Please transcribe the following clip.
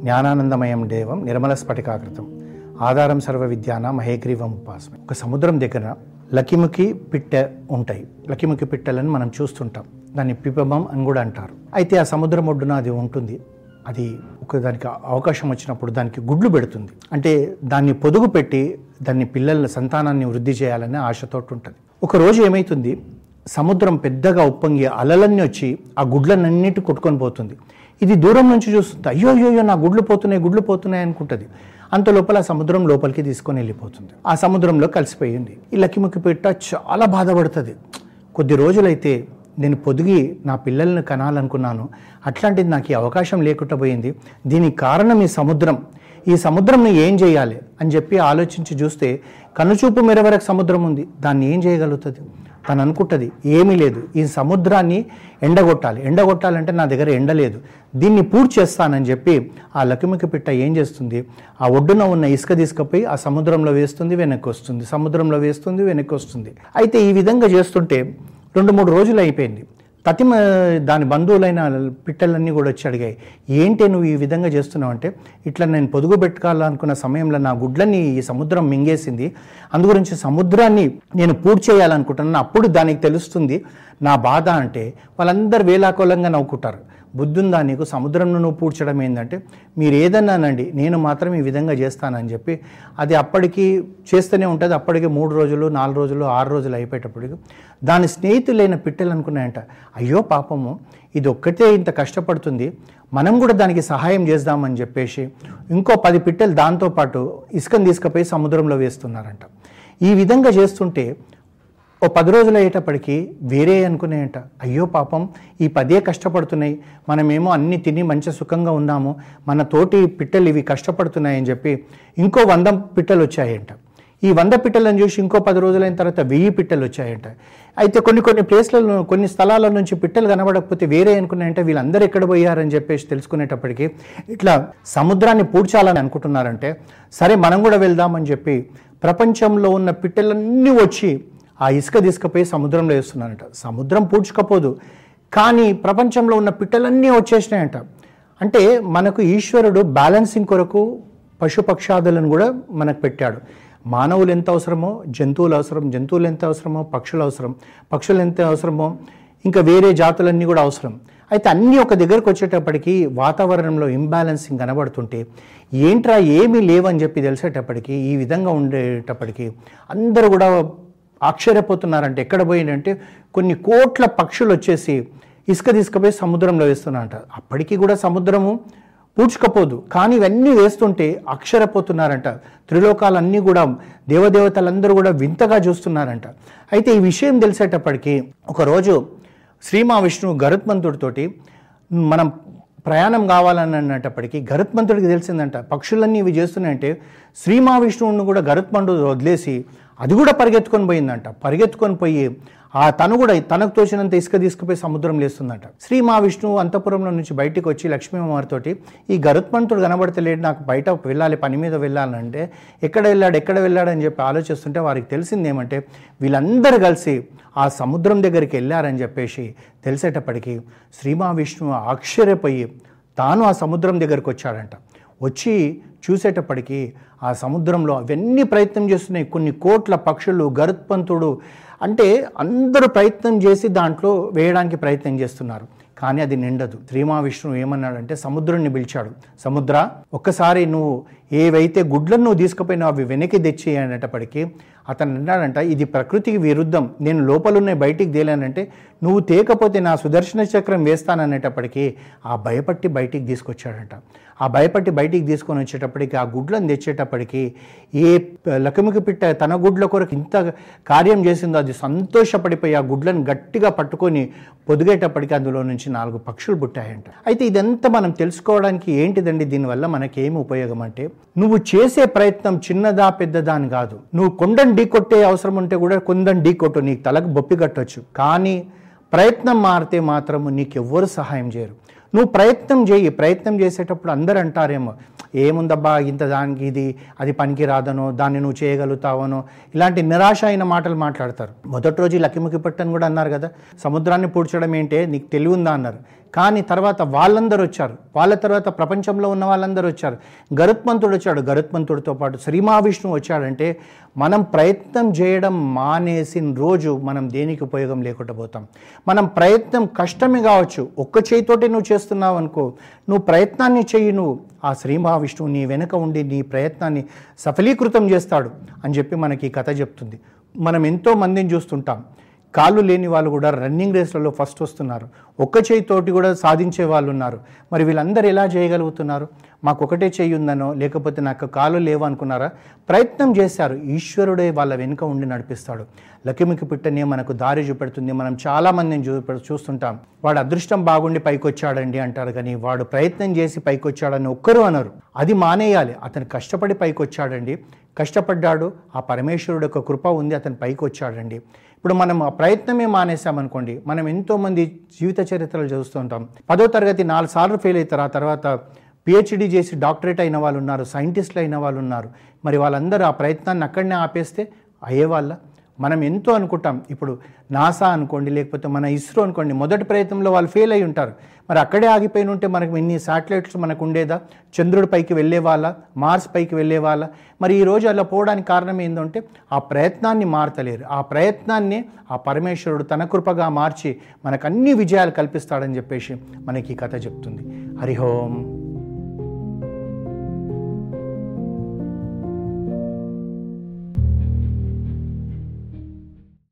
జ్ఞానానందమయం దేవం నిర్మల స్ఫటికాకృతం. ఆధారం సర్వ విద్యాన మహేగ్రీవం ఉపాసన ఒక సముద్రం దగ్గర లకిముకి పిట్టె ఉంటాయి. లకిముకి పిట్టెలను మనం చూస్తుంటాం. దాన్ని పిపమం అని కూడా అంటారు. అయితే ఆ సముద్రం ఒడ్డున అది ఉంటుంది. అది ఒక దానికి అవకాశం వచ్చినప్పుడు దానికి గుడ్లు పెడుతుంది. అంటే దాన్ని పొదుగు పెట్టి దాన్ని పిల్లల సంతానాన్ని వృద్ధి చేయాలనే ఆశతోటి ఉంటుంది. ఒకరోజు ఏమైతుంది? సముద్రం పెద్దగా ఉప్పొంగి అలలన్నీ వచ్చి ఆ గుడ్లనన్నిటి కొట్టుకొని పోతుంది. ఇది దూరం నుంచి చూస్తుంది అయ్యో అయ్యో నా గుడ్లు పోతున్నాయి గుడ్లు పోతున్నాయి అనుకుంటుంది. అంత లోపల సముద్రం లోపలికి తీసుకొని వెళ్ళిపోతుంది. ఆ సముద్రంలో కలిసిపోయింది ఈ లక్కిముక్కి పెట్ట చాలా బాధపడుతుంది. కొద్ది రోజులైతే నేను పొదిగి నా పిల్లల్ని కనాలనుకున్నాను. అట్లాంటిది నాకు ఈ అవకాశం లేకుండా పోయింది. దీనికి కారణం ఈ సముద్రం. ఈ సముద్రంని ఏం చేయాలి అని చెప్పి ఆలోచించి చూస్తే కనుచూపు మేర వరకు సముద్రం ఉంది. దాన్ని ఏం చేయగలుగుతుంది? తను అనుకుంటుంది ఏమీ లేదు. ఈ సముద్రాన్ని ఎండగొట్టాలి. ఎండగొట్టాలంటే నా దగ్గర ఎండ లేదు. దీన్ని పూర్తి చేస్తానని చెప్పి ఆ లకిమికి పిట్ట ఏం చేస్తుంది? ఆ ఒడ్డున ఉన్న ఇసుక తీసుకుపోయి ఆ సముద్రంలో వేస్తుంది వెనక్కి వస్తుంది. సముద్రంలో వేస్తుంది వెనక్కి వస్తుంది. అయితే ఈ విధంగా చేస్తుంటే రెండు మూడు రోజులు అయిపోయింది. తతిమ దాని బంధువులైన పిట్టలన్నీ కూడా వచ్చి అడిగాయి ఏంటి నువ్వు ఈ విధంగా చేస్తున్నావు? అంటే ఇట్లా నేను పొదుగు పెట్టుకోవాలనుకున్న సమయంలో నా గుడ్లని ఈ సముద్రం మింగేసింది. అందుగురించి సముద్రాన్ని నేను పూర్తి చేయాలనుకుంటున్నాను. అప్పుడు దానికి తెలుస్తుంది నా బాధ అంటే వాళ్ళందరూ వేలాకోలంగా నవ్వుకుంటారు. బుద్ధుందా నీకు? సముద్రంను నువ్వు పూడ్చడం ఏంటంటే మీరు ఏదన్నానండి నేను మాత్రం ఈ విధంగా చేస్తానని చెప్పి అది అప్పటికి చేస్తూనే ఉంటుంది. అప్పటికి మూడు రోజులు నాలుగు రోజులు ఆరు రోజులు అయిపోయేటప్పటికి దాని స్నేహితులైన పిట్టలు అనుకున్నాయంట అయ్యో పాపము ఇది ఒక్కటే ఇంత కష్టపడుతుంది మనం కూడా దానికి సహాయం చేద్దామని చెప్పేసి ఇంకో పది పిట్టలు దాంతోపాటు ఇసుకను తీసుకుపోయి సముద్రంలో వేస్తున్నారంట. ఈ విధంగా చేస్తుంటే ఓ పది రోజులు అయ్యేటప్పటికీ వేరే అనుకునేయంట. అయ్యో పాపం ఈ పదే కష్టపడుతున్నాయి. మనమేమో అన్ని తిని మంచి సుఖంగా ఉన్నాము. మన తోటి పిట్టలు ఇవి కష్టపడుతున్నాయని చెప్పి ఇంకో వంద పిట్టలు వచ్చాయంట. ఈ వంద పిట్టలను చూసి ఇంకో పది రోజులైన తర్వాత వెయ్యి పిట్టలు వచ్చాయంట. అయితే కొన్ని కొన్ని ప్లేస్లలో కొన్ని స్థలాల నుంచి పిట్టలు కనబడకపోతే వేరే అనుకున్నాయంటే. వీళ్ళందరూ ఎక్కడ పోయారని చెప్పేసి తెలుసుకునేటప్పటికి ఇట్లా సముద్రాన్ని పూడ్చాలని అనుకుంటున్నారంటే సరే మనం కూడా వెళ్దామని చెప్పి ప్రపంచంలో ఉన్న పిట్టలన్నీ వచ్చి ఆ ఇసుక తీసుకుపోయి సముద్రంలో వేస్తున్నానంట సముద్రం పూడ్చుకపోదు. కానీ ప్రపంచంలో ఉన్న పిట్టలన్నీ వచ్చేసినాయంట. అంటే మనకు ఈశ్వరుడు బ్యాలెన్సింగ్ కొరకు పశుపక్షాదులను కూడా మనకు పెట్టాడు. మానవులు ఎంత అవసరమో జంతువులు అవసరం జంతువులు ఎంత అవసరమో పక్షులు అవసరం పక్షులు ఎంత అవసరమో ఇంకా వేరే జాతులన్నీ కూడా అవసరం. అయితే అన్నీ ఒక దగ్గరకు వచ్చేటప్పటికి వాతావరణంలో ఇంబ్యాలెన్సింగ్ కనబడుతుంటే ఏంట్రా ఏమీ లేవని చెప్పి తెలిసేటప్పటికి ఈ విధంగా ఉండేటప్పటికి అందరూ కూడా ఆశ్చర్యపోతున్నారంటే ఎక్కడ పోయిందంటే కొన్ని కోట్ల పక్షులు వచ్చేసి ఇసుక తీసుకుపోయి సముద్రంలో వేస్తున్నారంట. అప్పటికి కూడా సముద్రము పూడ్చుకపోదు. కానీ ఇవన్నీ వేస్తుంటే అక్షరపోతున్నారంట త్రిలోకాలన్నీ కూడా దేవదేవతలందరూ కూడా వింతగా చూస్తున్నారంట. అయితే ఈ విషయం తెలిసేటప్పటికీ ఒకరోజు శ్రీ మహావిష్ణువు గరుత్మంతుడితోటి మనం ప్రయాణం కావాలని అన్నప్పటికీ గరుత్మంతుడికి తెలిసిందంట. పక్షులన్నీ ఇవి చేస్తున్నాయంటే శ్రీ మహావిష్ణువుని కూడా గరుత్మంతుడు వదిలేసి అది కూడా పరిగెత్తుకొని పోయిందంట. పరిగెత్తుకొని పోయి ఆ తను కూడా తనకు తోచినంత ఇసుక తీసుకుపోయి సముద్రం లేస్తుందంట. శ్రీ మహావిష్ణువు అంతపురంలో నుంచి బయటికి వచ్చి లక్ష్మీమారితోటి ఈ గరుత్మంతుడు కనబడతలేడు నాకు బయట వెళ్ళాలి పని మీద వెళ్ళాలంటే ఎక్కడ వెళ్ళాడు ఎక్కడ వెళ్ళాడని చెప్పి ఆలోచిస్తుంటే వారికి తెలిసింది ఏమంటే వీళ్ళందరూ కలిసి ఆ సముద్రం దగ్గరికి వెళ్ళారని చెప్పేసి తెలిసేటప్పటికీ శ్రీ మహావిష్ణువు ఆశ్చర్యపోయి తాను ఆ సముద్రం దగ్గరికి వచ్చాడంట. వచ్చి చూసేటప్పటికీ ఆ సముద్రంలో అవన్నీ ప్రయత్నం చేస్తున్నాయి. కొన్ని కోట్ల పక్షులు గరుత్పంతుడు అంటే అందరూ ప్రయత్నం చేసి దాంట్లో వేయడానికి ప్రయత్నం చేస్తున్నారు. కానీ అది నిండదు. శ్రీమా విష్ణువు ఏమన్నాడంటే సముద్రుణ్ణి పిలిచాడు. సముద్ర ఒక్కసారి నువ్వు ఏవైతే గుడ్లను నువ్వు తీసుకుపోయినావు అవి వెనక్కి తెచ్చి అనేటప్పటికీ అతను అన్నాడంట ఇది ప్రకృతికి విరుద్ధం. నేను లోపలున్న బయటికి తేలానంటే నువ్వు తేకపోతే నా సుదర్శన చక్రం వేస్తాననేటప్పటికీ ఆ భయపట్టి బయటికి తీసుకొచ్చాడంట. ఆ భయపట్టి బయటికి తీసుకొని వచ్చేటప్పటికి ఆ గుడ్లను తెచ్చేటప్పటికి ఏ లకమికి పిట్ట తన గుడ్ల కొరకు ఇంత కార్యం చేసిందో అది సంతోషపడిపోయి ఆ గుడ్లను గట్టిగా పట్టుకొని పొదిగేటప్పటికి అందులో నుంచి నాలుగు పక్షులు పుట్టాయంట. అయితే ఇదంతా మనం తెలుసుకోవడానికి ఏంటిదండి? దీనివల్ల మనకేమి ఉపయోగం అంటే నువ్వు చేసే ప్రయత్నం చిన్నదా పెద్దదా అని కాదు. నువ్వు కొండను ఢీ కొట్టే అవసరం ఉంటే కూడా కొందని ఢీ కొట్టు నీకు తలకు బొప్పి కట్టొచ్చు. కానీ ప్రయత్నం మారితే మాత్రము నీకెవ్వరు సహాయం చేయరు. నువ్వు ప్రయత్నం చేయి. ప్రయత్నం చేసేటప్పుడు అందరు అంటారేమో ఏముందబ్బా ఇంత దానికి ఇది అది పనికి రాదనో దాన్ని నువ్వు చేయగలుగుతావనో. ఇలాంటి నిరాశ అయిన మాటలు మాట్లాడతారు. మొదటి రోజు లక్కిముఖి పట్టని కూడా అన్నారు కదా సముద్రాన్ని పూడ్చడం ఏంటే? నీకు తెలివి ఉందా? అన్నారు. కానీ తర్వాత వాళ్ళందరూ వచ్చారు. వాళ్ళ తర్వాత ప్రపంచంలో ఉన్న వాళ్ళందరూ వచ్చారు. గరుత్మంతుడు వచ్చాడు. గరుత్మంతుడితో పాటు శ్రీ మహావిష్ణువు వచ్చాడంటే మనం ప్రయత్నం చేయడం మానేసిన రోజు మనం దేనికి ఉపయోగం లేకుండా పోతాం. మనం ప్రయత్నం కష్టమే కావచ్చు. ఒక్క చేయితోటి నువ్వు చేస్తున్నావు అనుకో. నువ్వు ప్రయత్నాన్ని చెయ్యి నువ్వు. ఆ శ్రీ మహావిష్ణువు నీ వెనుక ఉండి నీ ప్రయత్నాన్ని సఫలీకృతం చేస్తాడు అని చెప్పి మనకి ఈ కథ చెప్తుంది. మనం ఎంతో మందిని చూస్తుంటాం. కాళ్ళు లేని వాళ్ళు కూడా రన్నింగ్ రేస్లలో ఫస్ట్ వస్తున్నారు. ఒక్క చేయితోటి కూడా సాధించే వాళ్ళు ఉన్నారు. మరి వీళ్ళందరూ ఎలా చేయగలుగుతున్నారు? మాకు ఒకటే చేయుందనో లేకపోతే నాకు కాలు లేవు అనుకున్నారా? ప్రయత్నం చేశారు. ఈశ్వరుడే వాళ్ళ వెనుక ఉండి నడిపిస్తాడు. లక్ష్మికి పిట్టనే మనకు దారి చూపెడుతుంది. మనం చాలామందిని చూ చూస్తుంటాం. వాడు అదృష్టం బాగుండి పైకి వచ్చాడండి అంటారు కానీ వాడు ప్రయత్నం చేసి పైకి వచ్చాడని ఒక్కరు అనరు. అది మానేయాలి. అతను కష్టపడి పైకొచ్చాడండి. కష్టపడ్డాడు. ఆ పరమేశ్వరుడు యొక్క కృప ఉంది. అతను పైకి వచ్చాడండి ఇప్పుడు మనం ఆ ప్రయత్నమే మానేసామనుకోండి మనం ఎంతోమంది జీవిత చరిత్రలు చూస్తుంటాం పదో తరగతి నాలుగు సార్లు ఫెయిల్ అవుతారు ఆ తర్వాత పిహెచ్డి చేసి డాక్టరేట్ అయిన వాళ్ళు ఉన్నారు సైంటిస్టులు అయిన వాళ్ళు ఉన్నారు మరి వాళ్ళందరూ ఆ ప్రయత్నాన్ని అక్కడనే ఆపేస్తే అయ్యేవాళ్ళ మనం ఎంతో అనుకుంటాం. ఇప్పుడు నాసా అనుకోండి లేకపోతే మన ఇస్రో అనుకోండి మొదటి ప్రయత్నంలో వాళ్ళు ఫెయిల్ అయి ఉంటారు. మరి అక్కడే ఆగిపోయిన ఉంటే మనకు ఇన్ని శాటిలైట్స్ మనకు ఉండేదా? చంద్రుడి పైకి వెళ్ళే వాళ్ళ మార్స్ పైకి వెళ్ళే వాళ్ళ. మరి ఈరోజు అలా పోవడానికి కారణం ఏంటంటే ఆ ప్రయత్నాన్ని మారతలేరు. ఆ ప్రయత్నాన్ని ఆ పరమేశ్వరుడు తన కృపగా మార్చి మనకు అన్ని విజయాలు కల్పిస్తాడని చెప్పేసి మనకి ఈ కథ చెప్తుంది. హరిహోం